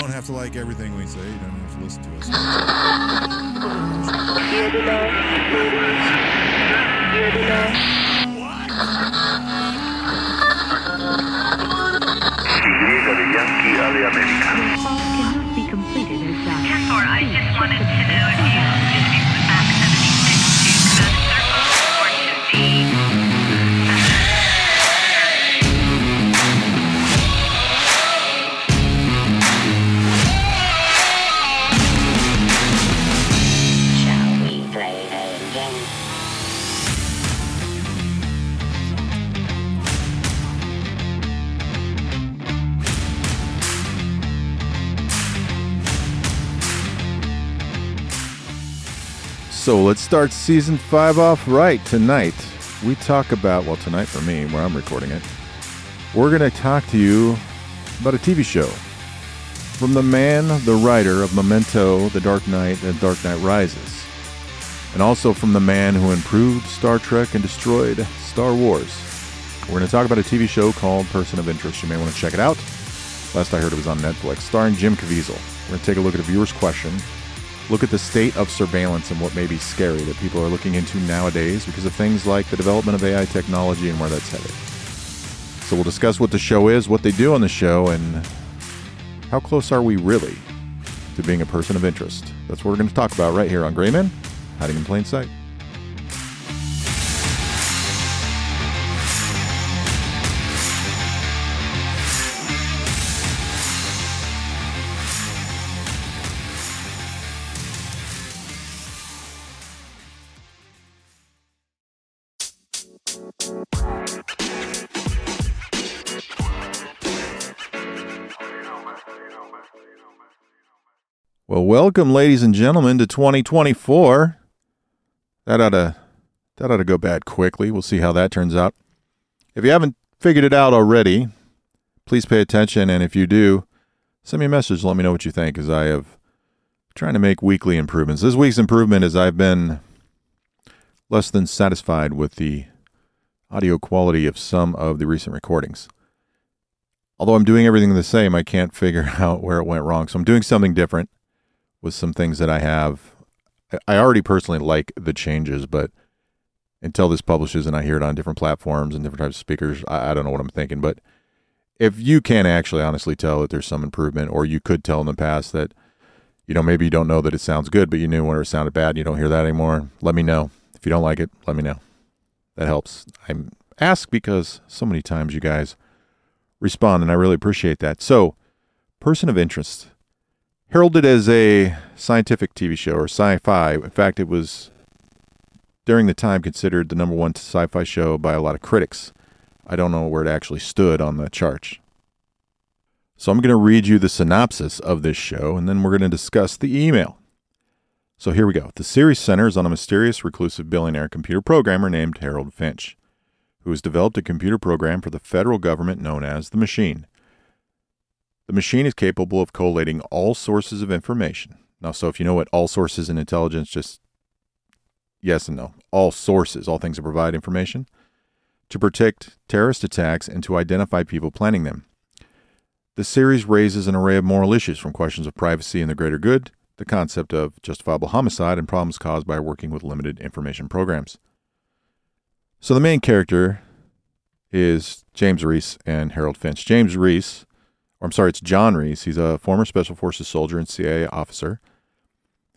don't have to like everything we say. You don't have to listen to us. Yankee de América. So let's start season five off right tonight. We talk about, well, tonight for me, where I'm recording it, we're going to talk to you about a TV show from the man, the writer of Memento, The Dark Knight, and Dark Knight Rises, and also from the man who improved Star Trek and destroyed Star Wars. We're going to talk about a TV show called Person of Interest. You may want to check it out. Last I heard it was on Netflix, starring Jim Caviezel. We're going to take a look at a viewer's question look at the state of surveillance and what may be scary that people are looking into nowadays because of things like the development of AI technology and where that's headed. So we'll discuss what the show is, what they do on the show, and how close are we really to being a person of interest. That's what we're going to talk about right here on Grayman, hiding in plain sight. Well, welcome, ladies and gentlemen, to 2024. That ought to that ought to go bad quickly. We'll see how that turns out. If you haven't figured it out already, please pay attention, and if you do, send me a message. Let me know what you think, as I have trying to make weekly improvements. This week's improvement is I've been less than satisfied with the audio quality of some of the recent recordings. Although I'm doing everything the same, I can't figure out where it went wrong. So I'm doing something different with some things that I have. I- already personally like the changes, but until this publishes and I hear it on different platforms and different types of speakers, I, I don't know what I'm thinking. But if you can actually honestly tell that there's some improvement, or you could tell in the past that, you know, maybe you don't know that it sounds good, but you knew when it sounded bad and you don't hear that anymore, let me know. If you don't like it, let me know. That helps. I ask because so many times you guys respond, and I really appreciate that. So, person of interest heralded as a scientific TV show or sci-fi. In fact, it was during the time considered the number one sci-fi show by a lot of critics. I don't know where it actually stood on the charts. So I'm going to read you the synopsis of this show, and then we're going to discuss the email. So here we go. The series centers on a mysterious reclusive billionaire computer programmer named Harold Finch, who has developed a computer program for the federal government known as the Machine. The machine is capable of collating all sources of information. Now, so if you know what all sources in intelligence, just yes and no. All sources, all things that provide information, to protect terrorist attacks and to identify people planning them. The series raises an array of moral issues from questions of privacy and the greater good, the concept of justifiable homicide, and problems caused by working with limited information programs. So the main character is James Reese and Harold Finch. James Reese or I'm sorry, it's John Reese. He's a former Special Forces soldier and CIA officer.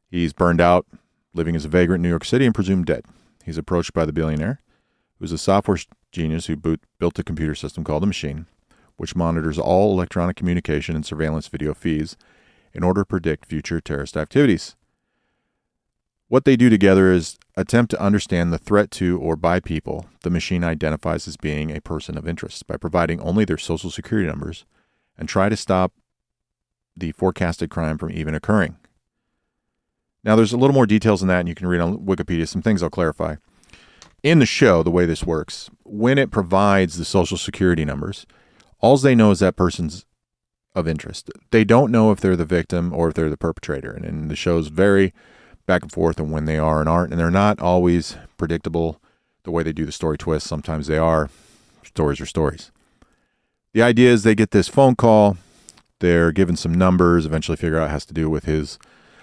He's burned out, living as a vagrant in New York City and presumed dead. He's approached by the billionaire, who's a software genius who boot, built a computer system called the Machine, which monitors all electronic communication and surveillance video feeds in order to predict future terrorist activities. What they do together is attempt to understand the threat to or by people the machine identifies as being a person of interest by providing only their social security numbers and try to stop the forecasted crime from even occurring. Now, there's a little more details in that, and you can read on Wikipedia some things I'll clarify. In the show, the way this works, when it provides the social security numbers, all they know is that person's of interest. They don't know if they're the victim or if they're the perpetrator. And, and the show's very back and forth on when they are and aren't, and they're not always predictable the way they do the story twists. Sometimes they are. Stories are stories. The idea is they get this phone call They're given some numbers, eventually figure out it has to do with his,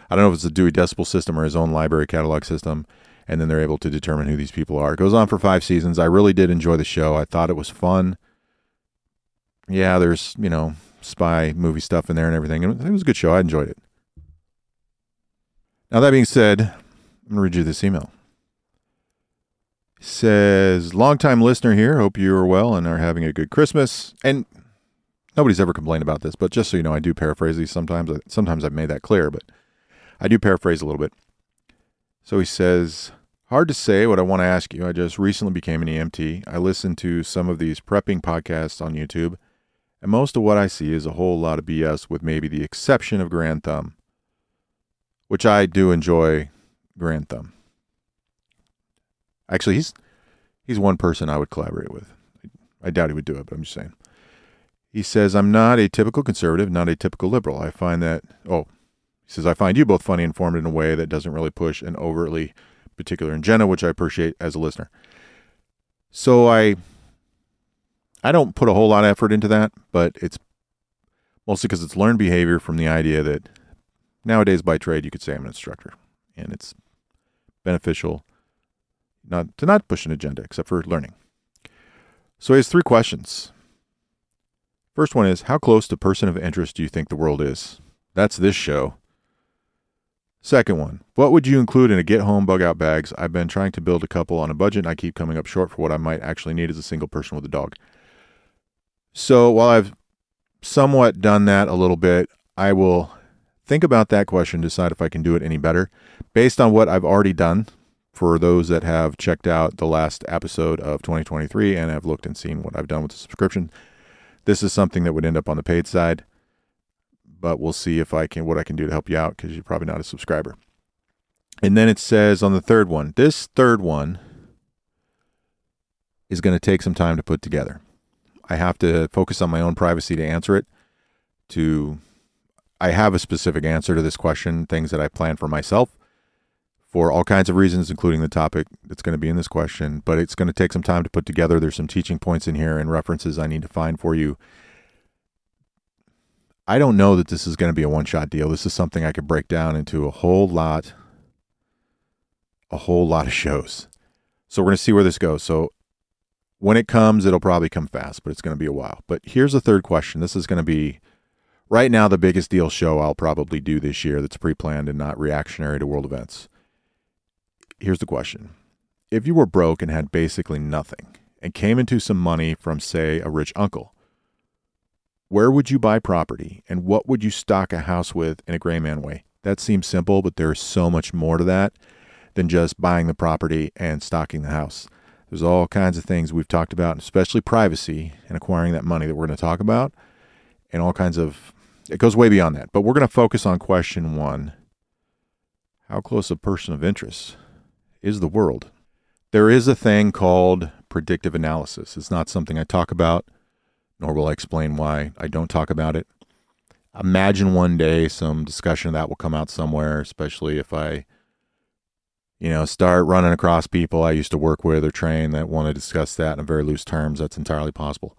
I don't know if it's the Dewey Decimal System or his own library catalog system, and then they're able to determine who these people are. It goes on for five seasons. I really did enjoy the show. I thought it was fun. Yeah, there's, you know, spy movie stuff in there and everything. It was a good show. I enjoyed it. Now, that being said, I'm going to read you this email. Says, longtime listener here. Hope you are well and are having a good Christmas. And nobody's ever complained about this, but just so you know, I do paraphrase these sometimes. Sometimes I've made that clear, but I do paraphrase a little bit. So he says, Hard to say what I want to ask you. I just recently became an EMT. I listen to some of these prepping podcasts on YouTube, and most of what I see is a whole lot of BS with maybe the exception of Grand Thumb, which I do enjoy Grand Thumb. Actually, he's he's one person I would collaborate with. I doubt he would do it, but I'm just saying. He says, I'm not a typical conservative, not a typical liberal. I find that, oh, he says, I find you both funny and informed in a way that doesn't really push an overtly particular agenda, which I appreciate as a listener. So I I don't put a whole lot of effort into that, but it's mostly because it's learned behavior from the idea that nowadays by trade you could say I'm an instructor. And it's beneficial not to not push an agenda except for learning. So he has three questions. First one is how close to person of interest do you think the world is? That's this show. Second one, what would you include in a get home bug out bags? I've been trying to build a couple on a budget and I keep coming up short for what I might actually need as a single person with a dog. So while I've somewhat done that a little bit, I will think about that question, decide if I can do it any better based on what I've already done for those that have checked out the last episode of 2023 and have looked and seen what I've done with the subscription. This is something that would end up on the paid side but we'll see if I can what I can do to help you out because you're probably not a subscriber. And then it says on the third one, this third one is going to take some time to put together. I have to focus on my own privacy to answer it. To I have a specific answer to this question, things that I plan for myself for all kinds of reasons, including the topic that's going to be in this question. But it's going to take some time to put together. There's some teaching points in here and references I need to find for you I don't know that this is going to be a one shot deal. This is something I could break down into a whole lot, a whole lot of shows. So we're going to see where this goes. So when it comes, it'll probably come fast, but it's going to be a while. But here's the third question. This is going to be right now the biggest deal show I'll probably do this year that's pre planned and not reactionary to world events. Here's the question If you were broke and had basically nothing and came into some money from, say, a rich uncle, where would you buy property and what would you stock a house with in a gray man way? That seems simple, but there's so much more to that than just buying the property and stocking the house. There's all kinds of things we've talked about, especially privacy and acquiring that money that we're going to talk about, and all kinds of it goes way beyond that. But we're going to focus on question one How close a person of interest is the world? There is a thing called predictive analysis. It's not something I talk about nor will I explain why I don't talk about it. Imagine one day some discussion of that will come out somewhere, especially if I, you know, start running across people I used to work with or train that want to discuss that in very loose terms. That's entirely possible.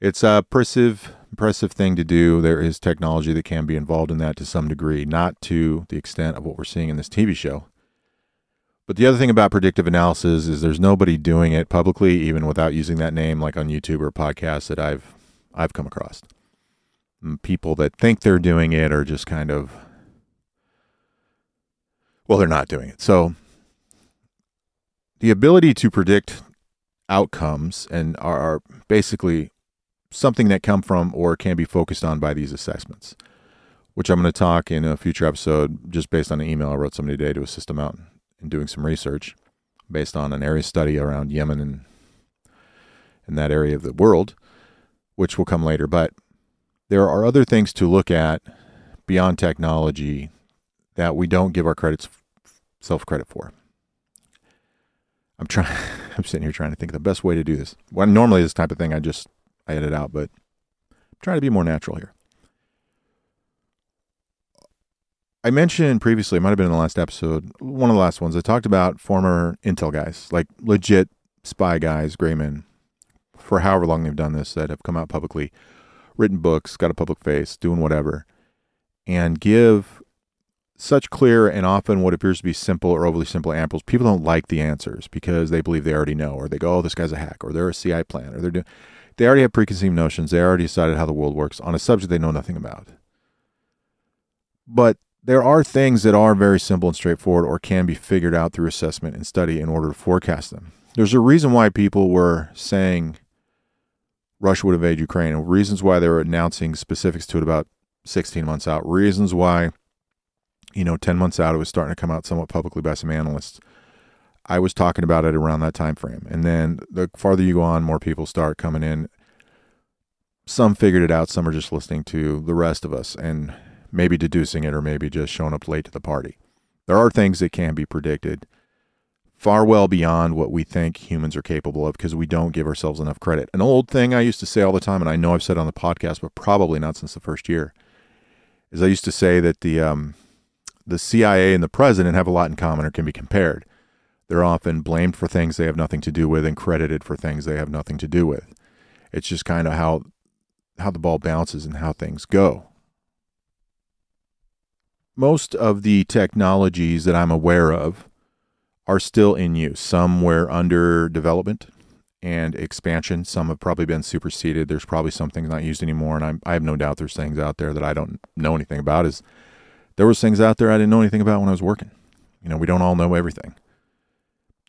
It's a impressive, impressive thing to do. There is technology that can be involved in that to some degree, not to the extent of what we're seeing in this TV show. But the other thing about predictive analysis is there's nobody doing it publicly, even without using that name, like on YouTube or podcasts that I've I've come across. And people that think they're doing it are just kind of well, they're not doing it. So the ability to predict outcomes and are, basically something that come from or can be focused on by these assessments, which I'm going to talk in a future episode just based on an email I wrote somebody today to assist them out and doing some research based on an area study around Yemen and in that area of the world, which will come later. But there are other things to look at beyond technology that we don't give our credits self credit for. I'm trying. I'm sitting here trying to think the best way to do this. Well, normally this type of thing I just I edit out, but I'm trying to be more natural here. I mentioned previously, it might have been in the last episode, one of the last ones, I talked about former Intel guys, like legit spy guys, Graymen, for however long they've done this, that have come out publicly written books, got a public face, doing whatever, and give such clear and often what appears to be simple or overly simple answers. People don't like the answers because they believe they already know, or they go, "Oh, this guy's a hack," or they're a CI plan, or they're doing. They already have preconceived notions. They already decided how the world works on a subject they know nothing about. But there are things that are very simple and straightforward, or can be figured out through assessment and study in order to forecast them. There's a reason why people were saying Russia would invade Ukraine, reasons why they were announcing specifics to it about 16 months out. Reasons why you know, 10 months out, it was starting to come out somewhat publicly by some analysts. I was talking about it around that time frame. And then the farther you go on, more people start coming in. Some figured it out, some are just listening to the rest of us and maybe deducing it or maybe just showing up late to the party. There are things that can be predicted far well beyond what we think humans are capable of because we don't give ourselves enough credit. An old thing I used to say all the time, and I know I've said on the podcast, but probably not since the first year, is I used to say that the um, the CIA and the president have a lot in common or can be compared. They're often blamed for things they have nothing to do with and credited for things they have nothing to do with. It's just kind of how how the ball bounces and how things go. Most of the technologies that I'm aware of are still in use. Some were under development and expansion. Some have probably been superseded. There's probably some things not used anymore, and I'm, I have no doubt there's things out there that I don't know anything about. Is there was things out there I didn't know anything about when I was working. You know, we don't all know everything.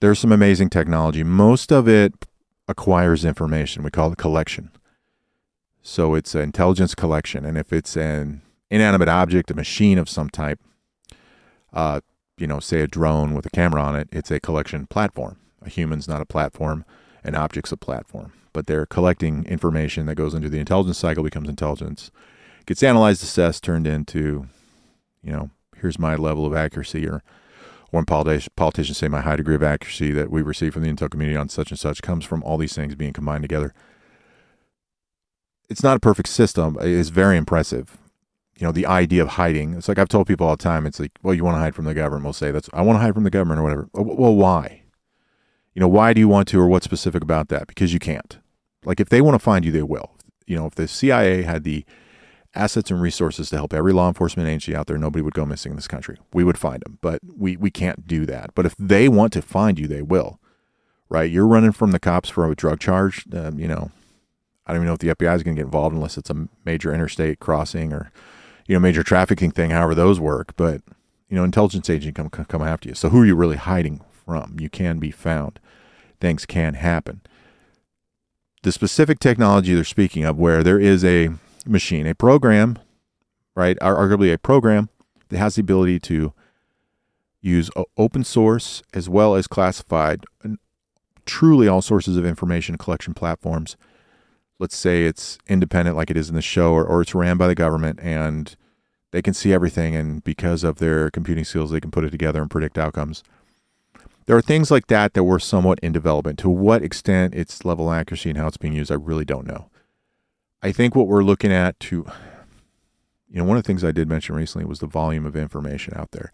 There's some amazing technology. Most of it acquires information. We call it collection. So it's intelligence collection, and if it's an inanimate object, a machine of some type, uh, you know, say a drone with a camera on it, it's a collection platform. A human's not a platform, an object's a platform. But they're collecting information that goes into the intelligence cycle, becomes intelligence, gets analyzed, assessed, turned into you know, here's my level of accuracy, or one politicians say my high degree of accuracy that we receive from the intel community on such and such comes from all these things being combined together. It's not a perfect system. It's very impressive. You know, the idea of hiding. It's like I've told people all the time. It's like, well, you want to hide from the government. We'll say that's I want to hide from the government or whatever. Well, why? You know, why do you want to, or what's specific about that? Because you can't. Like, if they want to find you, they will. You know, if the CIA had the assets and resources to help every law enforcement agency out there, nobody would go missing in this country. We would find them, but we, we can't do that. But if they want to find you, they will, right? You're running from the cops for a drug charge. Um, you know, I don't even know if the FBI is going to get involved unless it's a major interstate crossing or, you know, major trafficking thing, however those work. But, you know, intelligence agent come, come after you. So who are you really hiding from? You can be found. Things can happen. The specific technology they're speaking of, where there is a machine, a program, right? Arguably a program that has the ability to use open source as well as classified, truly all sources of information collection platforms. Let's say it's independent, like it is in the show, or, or it's ran by the government and they can see everything. And because of their computing skills, they can put it together and predict outcomes. There are things like that that were somewhat in development. To what extent its level of accuracy and how it's being used, I really don't know. I think what we're looking at to, you know, one of the things I did mention recently was the volume of information out there.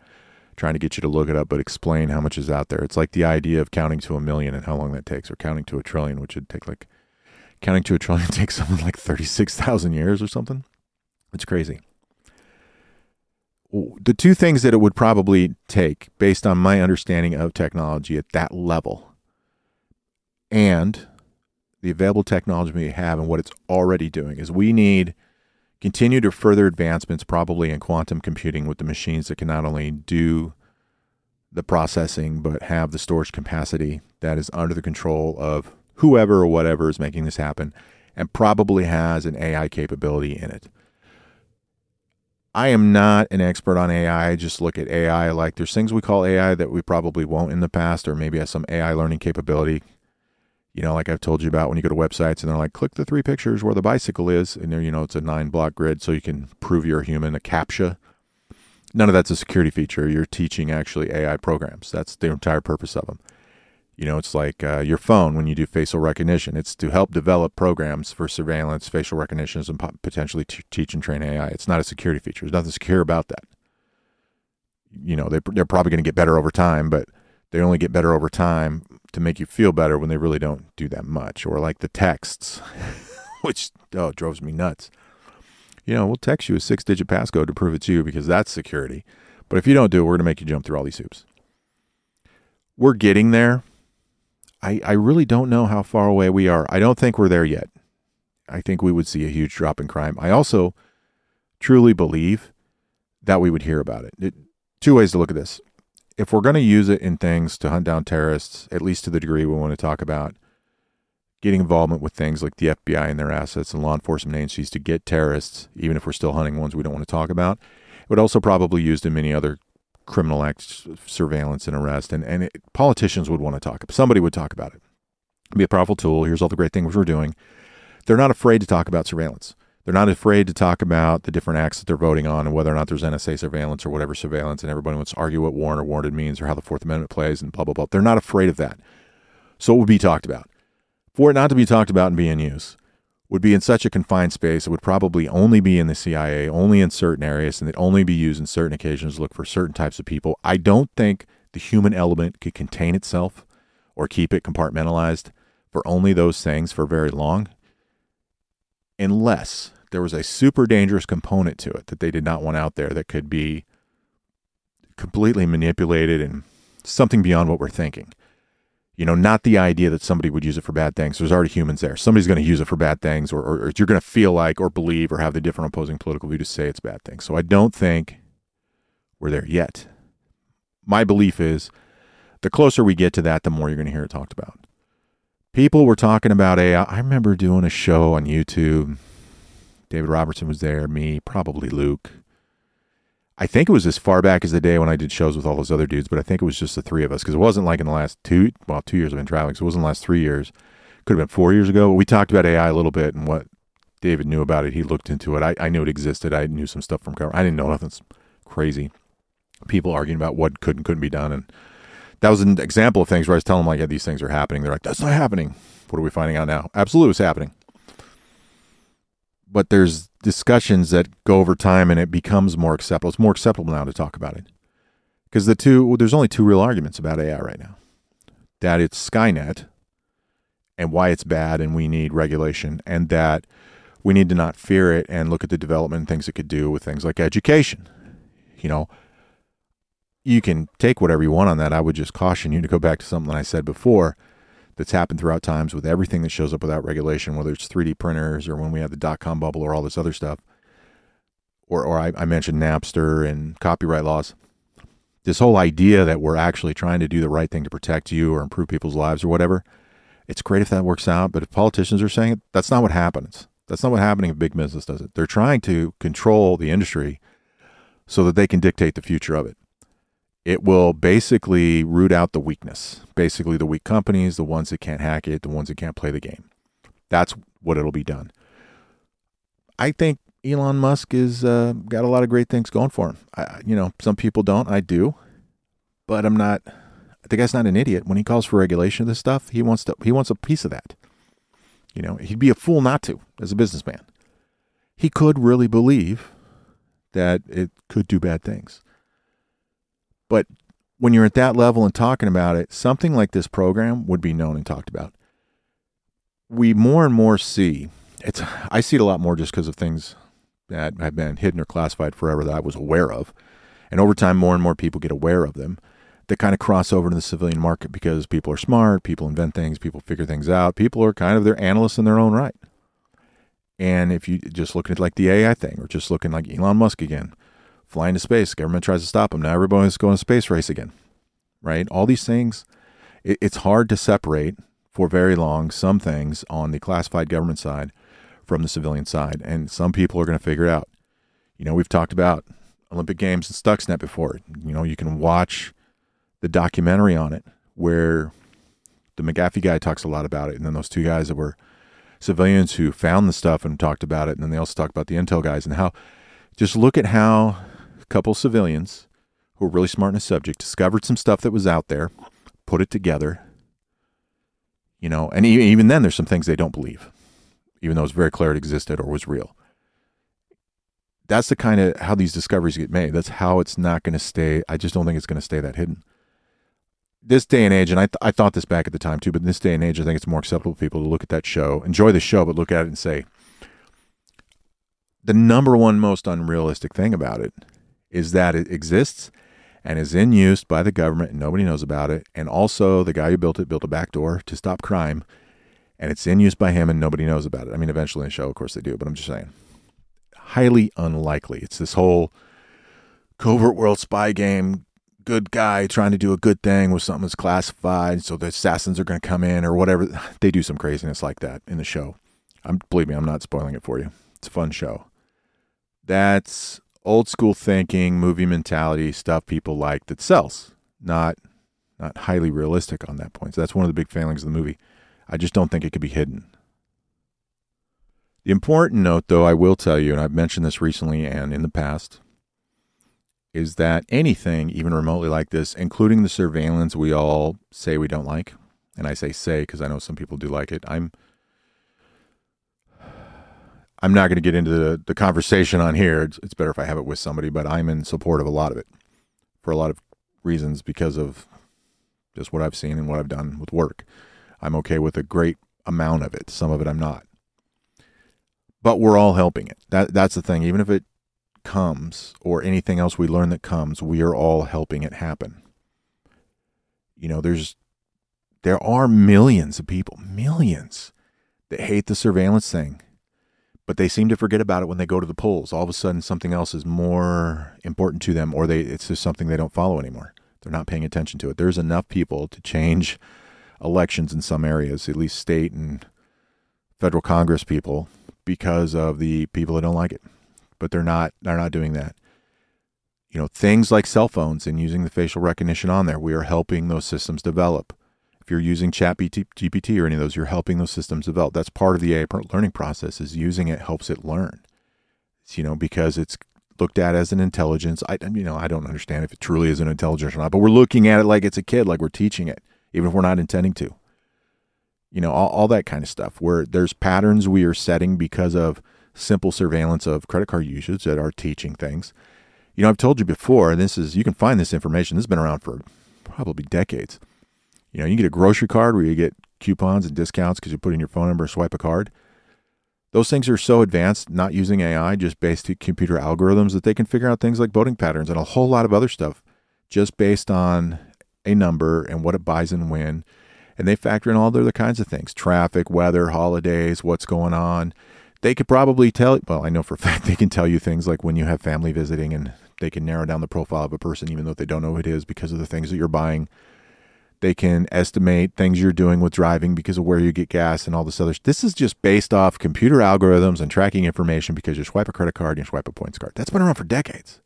Trying to get you to look it up, but explain how much is out there. It's like the idea of counting to a million and how long that takes, or counting to a trillion, which would take like counting to a trillion takes something like thirty six thousand years or something. It's crazy. The two things that it would probably take, based on my understanding of technology at that level, and the available technology we have and what it's already doing is we need continue to further advancements probably in quantum computing with the machines that can not only do the processing but have the storage capacity that is under the control of whoever or whatever is making this happen and probably has an AI capability in it. I am not an expert on AI. I just look at AI like there's things we call AI that we probably won't in the past, or maybe has some AI learning capability you know, like I've told you about when you go to websites and they're like, click the three pictures where the bicycle is, and there, you know, it's a nine block grid, so you can prove you're a human, a CAPTCHA. None of that's a security feature. You're teaching actually AI programs. That's the entire purpose of them. You know, it's like uh, your phone when you do facial recognition. It's to help develop programs for surveillance, facial recognition, and potentially teach and train AI. It's not a security feature. There's nothing secure about that. You know, they, they're probably going to get better over time, but they only get better over time to make you feel better when they really don't do that much. Or like the texts, which oh, drove me nuts. you know, we'll text you a six digit passcode to prove it's you because that's security. But if you don't do it, we're going to make you jump through all these hoops. We're getting there. I, I really don't know how far away we are. I don't think we're there yet. I think we would see a huge drop in crime. I also truly believe that we would hear about it. it two ways to look at this. If we're going to use it in things to hunt down terrorists, at least to the degree we want to talk about, getting involvement with things like the FBI and their assets and law enforcement agencies to get terrorists, even if we're still hunting ones we don't want to talk about, it would also probably used in many other criminal acts, surveillance and arrest, and and it, politicians would want to talk. Somebody would talk about it. It'd be a powerful tool. Here's all the great things we're doing. They're not afraid to talk about surveillance. They're not afraid to talk about the different acts that they're voting on and whether or not there's NSA surveillance or whatever surveillance, and everybody wants to argue what warrant or warranted means or how the Fourth Amendment plays and blah blah blah. They're not afraid of that. So it would be talked about. For it not to be talked about and be in use would be in such a confined space. It would probably only be in the CIA, only in certain areas, and it would only be used in certain occasions to look for certain types of people. I don't think the human element could contain itself or keep it compartmentalized for only those things for very long, unless there was a super dangerous component to it that they did not want out there that could be completely manipulated and something beyond what we're thinking. You know, not the idea that somebody would use it for bad things. There's already humans there. Somebody's going to use it for bad things, or, or, or you're going to feel like, or believe, or have the different opposing political view to say it's bad things. So I don't think we're there yet. My belief is the closer we get to that, the more you're going to hear it talked about. People were talking about AI. I remember doing a show on YouTube. David Robertson was there, me, probably Luke. I think it was as far back as the day when I did shows with all those other dudes, but I think it was just the three of us because it wasn't like in the last two, well, two years I've been traveling, so it wasn't the last three years. Could have been four years ago. But we talked about AI a little bit and what David knew about it. He looked into it. I, I knew it existed. I knew some stuff from cover. I didn't know nothing crazy. People arguing about what could and couldn't be done, and that was an example of things where I was telling them like, yeah, these things are happening. They're like, that's not happening. What are we finding out now? Absolutely, it's happening. But there's discussions that go over time and it becomes more acceptable. It's more acceptable now to talk about it. Because the two, well, there's only two real arguments about AI right now that it's Skynet and why it's bad and we need regulation, and that we need to not fear it and look at the development things it could do with things like education. You know, you can take whatever you want on that. I would just caution you to go back to something I said before that's happened throughout times with everything that shows up without regulation, whether it's 3D printers or when we had the dot com bubble or all this other stuff. Or, or I, I mentioned Napster and copyright laws. This whole idea that we're actually trying to do the right thing to protect you or improve people's lives or whatever, it's great if that works out. But if politicians are saying it, that's not what happens. That's not what happening if big business does it. They're trying to control the industry so that they can dictate the future of it it will basically root out the weakness. Basically, the weak companies, the ones that can't hack it, the ones that can't play the game. That's what it'll be done. I think Elon Musk has uh, got a lot of great things going for him. I, you know, some people don't. I do, but I'm not. The guy's not an idiot. When he calls for regulation of this stuff, he wants to. He wants a piece of that. You know, he'd be a fool not to as a businessman. He could really believe that it could do bad things. But when you're at that level and talking about it, something like this program would be known and talked about. We more and more see it's I see it a lot more just because of things that have been hidden or classified forever that I was aware of. And over time more and more people get aware of them that kind of cross over to the civilian market because people are smart, people invent things, people figure things out, people are kind of their analysts in their own right. And if you just look at like the AI thing or just looking like Elon Musk again, flying to space. Government tries to stop them. Now everybody's going to space race again, right? All these things, it, it's hard to separate for very long some things on the classified government side from the civilian side. And some people are going to figure it out. You know, we've talked about Olympic Games and Stuxnet before. You know, you can watch the documentary on it where the McGaffey guy talks a lot about it. And then those two guys that were civilians who found the stuff and talked about it. And then they also talk about the intel guys and how just look at how couple civilians who were really smart in a subject discovered some stuff that was out there, put it together. You know, and even then, there's some things they don't believe, even though it's very clear it existed or was real. That's the kind of how these discoveries get made. That's how it's not going to stay. I just don't think it's going to stay that hidden. This day and age, and I, th- I thought this back at the time too, but in this day and age, I think it's more acceptable for people to look at that show, enjoy the show, but look at it and say, the number one most unrealistic thing about it is that it exists and is in use by the government and nobody knows about it. And also, the guy who built it built a backdoor to stop crime, and it's in use by him and nobody knows about it. I mean, eventually in the show, of course, they do, but I'm just saying. Highly unlikely. It's this whole covert world spy game, good guy trying to do a good thing with something that's classified, so the assassins are going to come in or whatever. They do some craziness like that in the show. I'm believe me, I'm not spoiling it for you. It's a fun show. That's old school thinking, movie mentality stuff people like that sells. Not not highly realistic on that point. So that's one of the big failings of the movie. I just don't think it could be hidden. The important note, though, I will tell you, and I've mentioned this recently and in the past, is that anything even remotely like this, including the surveillance we all say we don't like, and I say say because I know some people do like it. I'm I'm not going to get into the, the conversation on here. It's, it's better if I have it with somebody, but I'm in support of a lot of it for a lot of reasons because of just what I've seen and what I've done with work. I'm okay with a great amount of it. Some of it I'm not. But we're all helping it. That that's the thing. Even if it comes or anything else we learn that comes, we are all helping it happen. You know, there's there are millions of people, millions that hate the surveillance thing but they seem to forget about it when they go to the polls. All of a sudden, something else is more important to them, or they it's just something they don't follow anymore. They're not paying attention to it. There's enough people to change elections in some areas, at least state and federal Congress people, because of the people that don't like it. But they're not they're not doing that. You know, things like cell phones and using the facial recognition on there, we are helping those systems develop you're using chat gpt or any of those you're helping those systems develop. That's part of the ai learning process is using it helps it learn. It's, you know because it's looked at as an intelligence. I you know i don't understand if it truly is an intelligence or not but we're looking at it like it's a kid like we're teaching it even if we're not intending to. You know all, all that kind of stuff where there's patterns we are setting because of simple surveillance of credit card usage that are teaching things. You know i've told you before and this is you can find this information. This has been around for probably decades you know, you get a grocery card where you get coupons and discounts because you put in your phone number, swipe a card. Those things are so advanced, not using AI, just on computer algorithms, that they can figure out things like voting patterns and a whole lot of other stuff just based on a number and what it buys and when. And they factor in all the other kinds of things traffic, weather, holidays, what's going on. They could probably tell, well, I know for a fact they can tell you things like when you have family visiting and they can narrow down the profile of a person even though they don't know who it is because of the things that you're buying they can estimate things you're doing with driving because of where you get gas and all this other. This is just based off computer algorithms and tracking information because you swipe a credit card and you swipe a points card. That's been around for decades,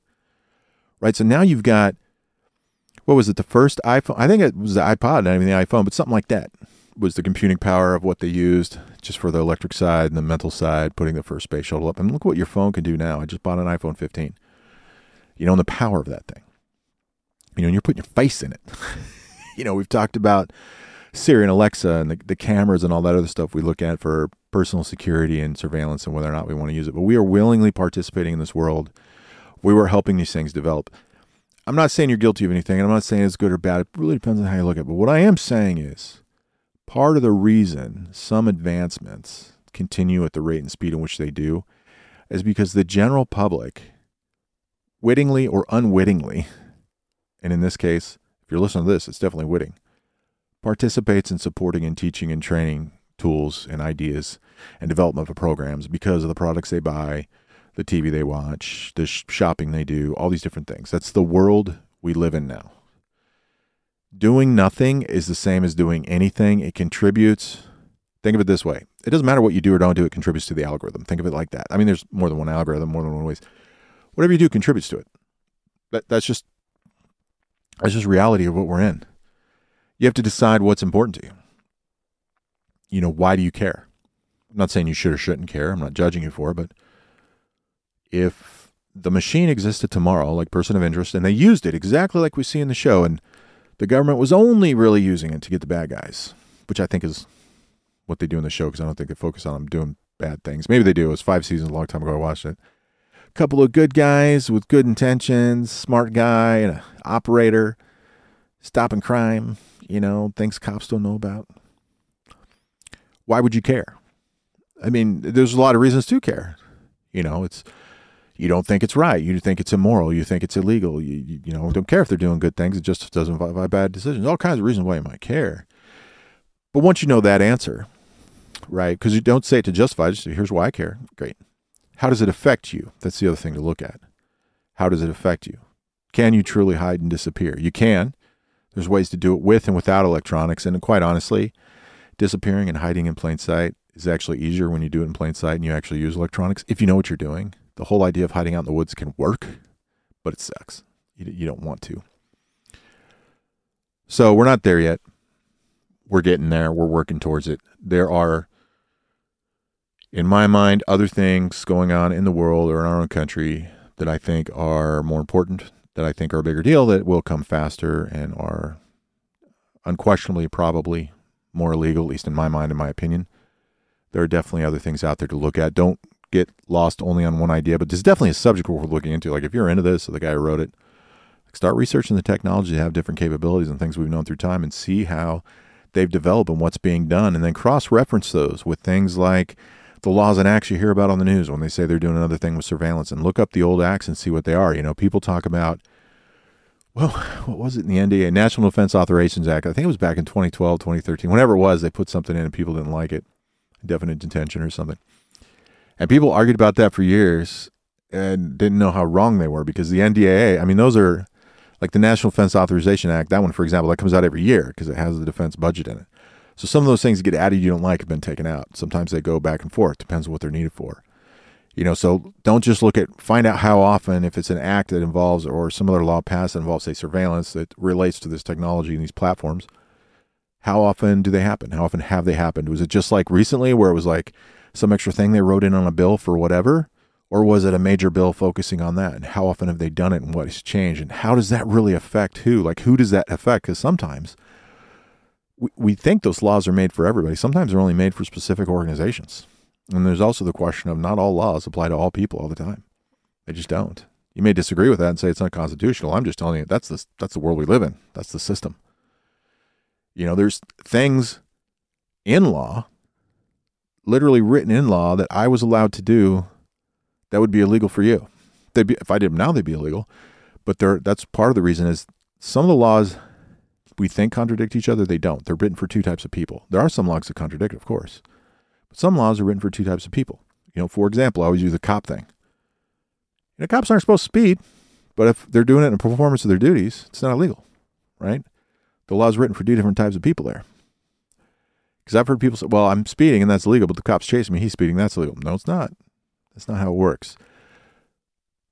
right? So now you've got what was it? The first iPhone? I think it was the iPod, not even the iPhone, but something like that was the computing power of what they used just for the electric side and the mental side, putting the first space shuttle up. And look what your phone can do now. I just bought an iPhone 15. You know, and the power of that thing. You know, and you're putting your face in it. you know, we've talked about Siri and Alexa and the, the cameras and all that other stuff we look at for personal security and surveillance and whether or not we want to use it. But we are willingly participating in this world. We were helping these things develop. I'm not saying you're guilty of anything, and I'm not saying it's good or bad. It really depends on how you look at it. But what I am saying is part of the reason some advancements continue at the rate and speed in which they do is because the general public, wittingly or unwittingly, and in this case, you're listening to this, it's definitely witting, participates in supporting and teaching and training tools and ideas and development of programs because of the products they buy, the TV they watch, the sh- shopping they do, all these different things. That's the world we live in now. Doing nothing is the same as doing anything. It contributes. Think of it this way it doesn't matter what you do or don't do, it contributes to the algorithm. Think of it like that. I mean, there's more than one algorithm, more than one ways. Whatever you do contributes to it. That, that's just that's just reality of what we're in. You have to decide what's important to you. You know, why do you care? I'm not saying you should or shouldn't care. I'm not judging you for it, but if the machine existed tomorrow, like person of interest, and they used it exactly like we see in the show, and the government was only really using it to get the bad guys, which I think is what they do in the show because I don't think they focus on them doing bad things. Maybe they do. It was five seasons a long time ago. I watched it couple of good guys with good intentions, smart guy and an operator, stopping crime, you know, things cops don't know about. Why would you care? I mean, there's a lot of reasons to care. You know, it's you don't think it's right. You think it's immoral. You think it's illegal. You, you, you know, don't care if they're doing good things. It just doesn't involve bad decisions. All kinds of reasons why you might care. But once you know that answer, right? Because you don't say it to justify. Just here's why I care. Great. How does it affect you? That's the other thing to look at. How does it affect you? Can you truly hide and disappear? You can. There's ways to do it with and without electronics. And quite honestly, disappearing and hiding in plain sight is actually easier when you do it in plain sight and you actually use electronics if you know what you're doing the whole idea of hiding out in the woods can work, but it sucks. You, you don't want to. So we're not there yet. We're getting there. We're working towards it. There are, in my mind, other things going on in the world or in our own country that I think are more important, that I think are a bigger deal, that will come faster and are unquestionably, probably more illegal, at least in my mind, in my opinion. There are definitely other things out there to look at. Don't get lost only on one idea, but this is definitely a subject we're looking into. Like if you're into this, or the guy who wrote it, start researching the technology to have different capabilities and things we've known through time and see how they've developed and what's being done, and then cross reference those with things like the laws and acts you hear about on the news when they say they're doing another thing with surveillance and look up the old acts and see what they are. You know, people talk about, well, what was it in the NDA? National Defense Authorizations Act. I think it was back in 2012, 2013, whenever it was, they put something in and people didn't like it, definite detention or something. And people argued about that for years and didn't know how wrong they were because the NDAA, I mean, those are like the National Defense Authorization Act, that one, for example, that comes out every year because it has the defense budget in it. So some of those things that get added you don't like have been taken out. Sometimes they go back and forth, depends on what they're needed for. You know, so don't just look at find out how often if it's an act that involves or some other law passed that involves say surveillance that relates to this technology and these platforms. How often do they happen? How often have they happened? Was it just like recently where it was like some extra thing they wrote in on a bill for whatever? Or was it a major bill focusing on that? And how often have they done it and what has changed? And how does that really affect who? Like, who does that affect? Because sometimes we, we think those laws are made for everybody. Sometimes they're only made for specific organizations. And there's also the question of not all laws apply to all people all the time. They just don't. You may disagree with that and say it's unconstitutional. I'm just telling you that's the that's the world we live in. That's the system. You know, there's things in law literally written in law that I was allowed to do that would be illegal for you. They'd be, if I did them now, they'd be illegal. But that's part of the reason is some of the laws we think contradict each other. They don't. They're written for two types of people. There are some laws that contradict, of course, but some laws are written for two types of people. You know, for example, I always use the cop thing. You know, cops aren't supposed to speed, but if they're doing it in performance of their duties, it's not illegal, right? The law is written for two different types of people there. Because I've heard people say, well, I'm speeding and that's illegal, but the cop's chasing me. He's speeding. That's illegal. No, it's not. That's not how it works.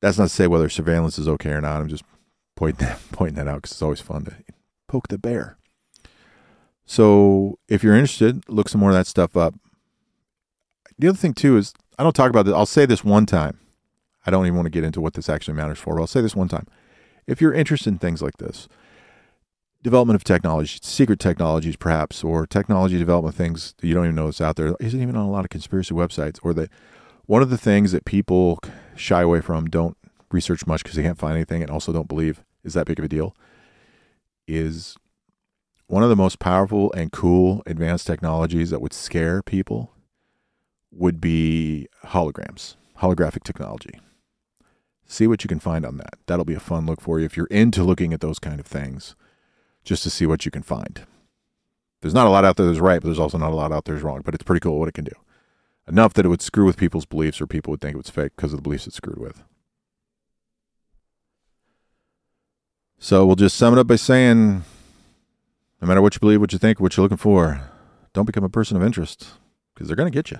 That's not to say whether surveillance is okay or not. I'm just pointing that, pointing that out because it's always fun to poke the bear. So if you're interested, look some more of that stuff up. The other thing, too, is I don't talk about this. I'll say this one time. I don't even want to get into what this actually matters for, but I'll say this one time. If you're interested in things like this, development of technology, secret technologies perhaps, or technology development things that you don't even know is out there. Isn't even on a lot of conspiracy websites. Or that one of the things that people shy away from, don't research much because they can't find anything, and also don't believe is that big of a deal, is one of the most powerful and cool advanced technologies that would scare people would be holograms, holographic technology. See what you can find on that. That'll be a fun look for you if you're into looking at those kind of things just to see what you can find. There's not a lot out there that's right, but there's also not a lot out there that's wrong. But it's pretty cool what it can do. Enough that it would screw with people's beliefs or people would think it was fake because of the beliefs it's screwed with. So we'll just sum it up by saying no matter what you believe, what you think, what you're looking for, don't become a person of interest because they're going to get you.